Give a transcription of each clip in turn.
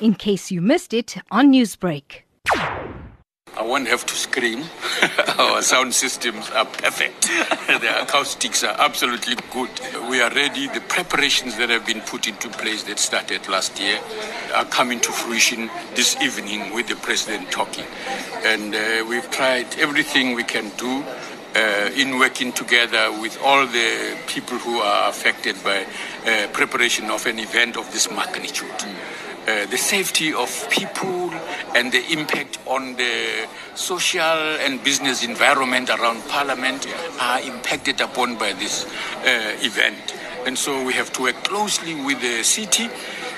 in case you missed it on Newsbreak. I won't have to scream. Our sound systems are perfect. the acoustics are absolutely good. We are ready. The preparations that have been put into place that started last year are coming to fruition this evening with the president talking. And uh, we've tried everything we can do uh, in working together with all the people who are affected by uh, preparation of an event of this magnitude. Uh, the safety of people and the impact on the social and business environment around Parliament are impacted upon by this uh, event. And so we have to work closely with the city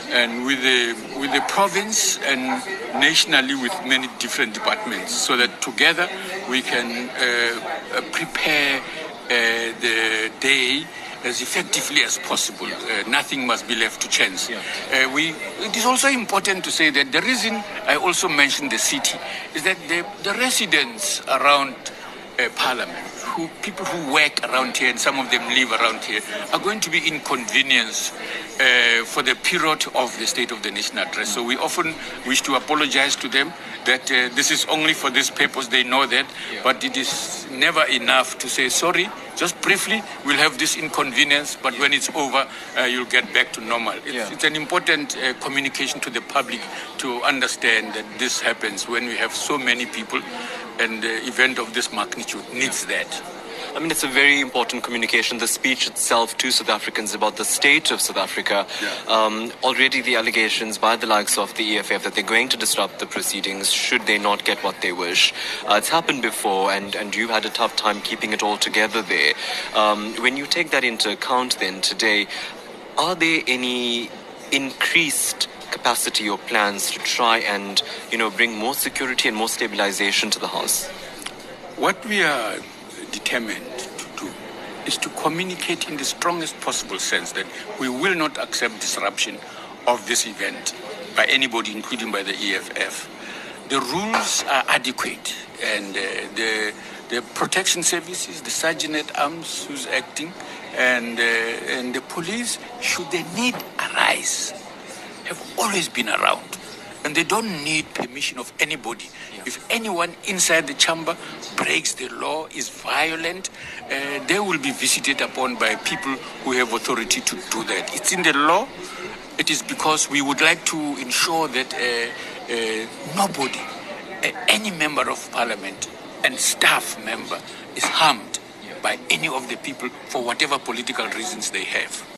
and with the, with the province and nationally with many different departments so that together we can uh, uh prepare uh, the day as effectively as possible. Uh, nothing must be left to chance. Uh, we, it is also important to say that the reason I also mentioned the city is that the, the residents around uh, Parliament, who, people who work around here and some of them live around here, are going to be inconvenienced uh, for the period of the State of the Nation address. So we often wish to apologize to them that uh, this is only for this purpose. They know that, yeah. but it is never enough to say sorry. Just briefly, we'll have this inconvenience, but yeah. when it's over, uh, you'll get back to normal. It's, yeah. it's an important uh, communication to the public to understand that this happens when we have so many people and the event of this magnitude needs that. I mean, it's a very important communication. The speech itself to South Africans about the state of South Africa. Yeah. Um, already, the allegations by the likes of the EFF that they're going to disrupt the proceedings should they not get what they wish. Uh, it's happened before, and, and you've had a tough time keeping it all together there. Um, when you take that into account, then today, are there any increased capacity or plans to try and you know bring more security and more stabilization to the house? What we are determined to do is to communicate in the strongest possible sense that we will not accept disruption of this event by anybody, including by the EFF. The rules are adequate, and uh, the the protection services, the sergeant at arms who's acting, and uh, and the police, should the need arise, have always been around. And they don't need permission of anybody. Yeah. If anyone inside the chamber breaks the law, is violent, uh, they will be visited upon by people who have authority to do that. It's in the law. It is because we would like to ensure that uh, uh, nobody, uh, any member of parliament and staff member, is harmed by any of the people for whatever political reasons they have.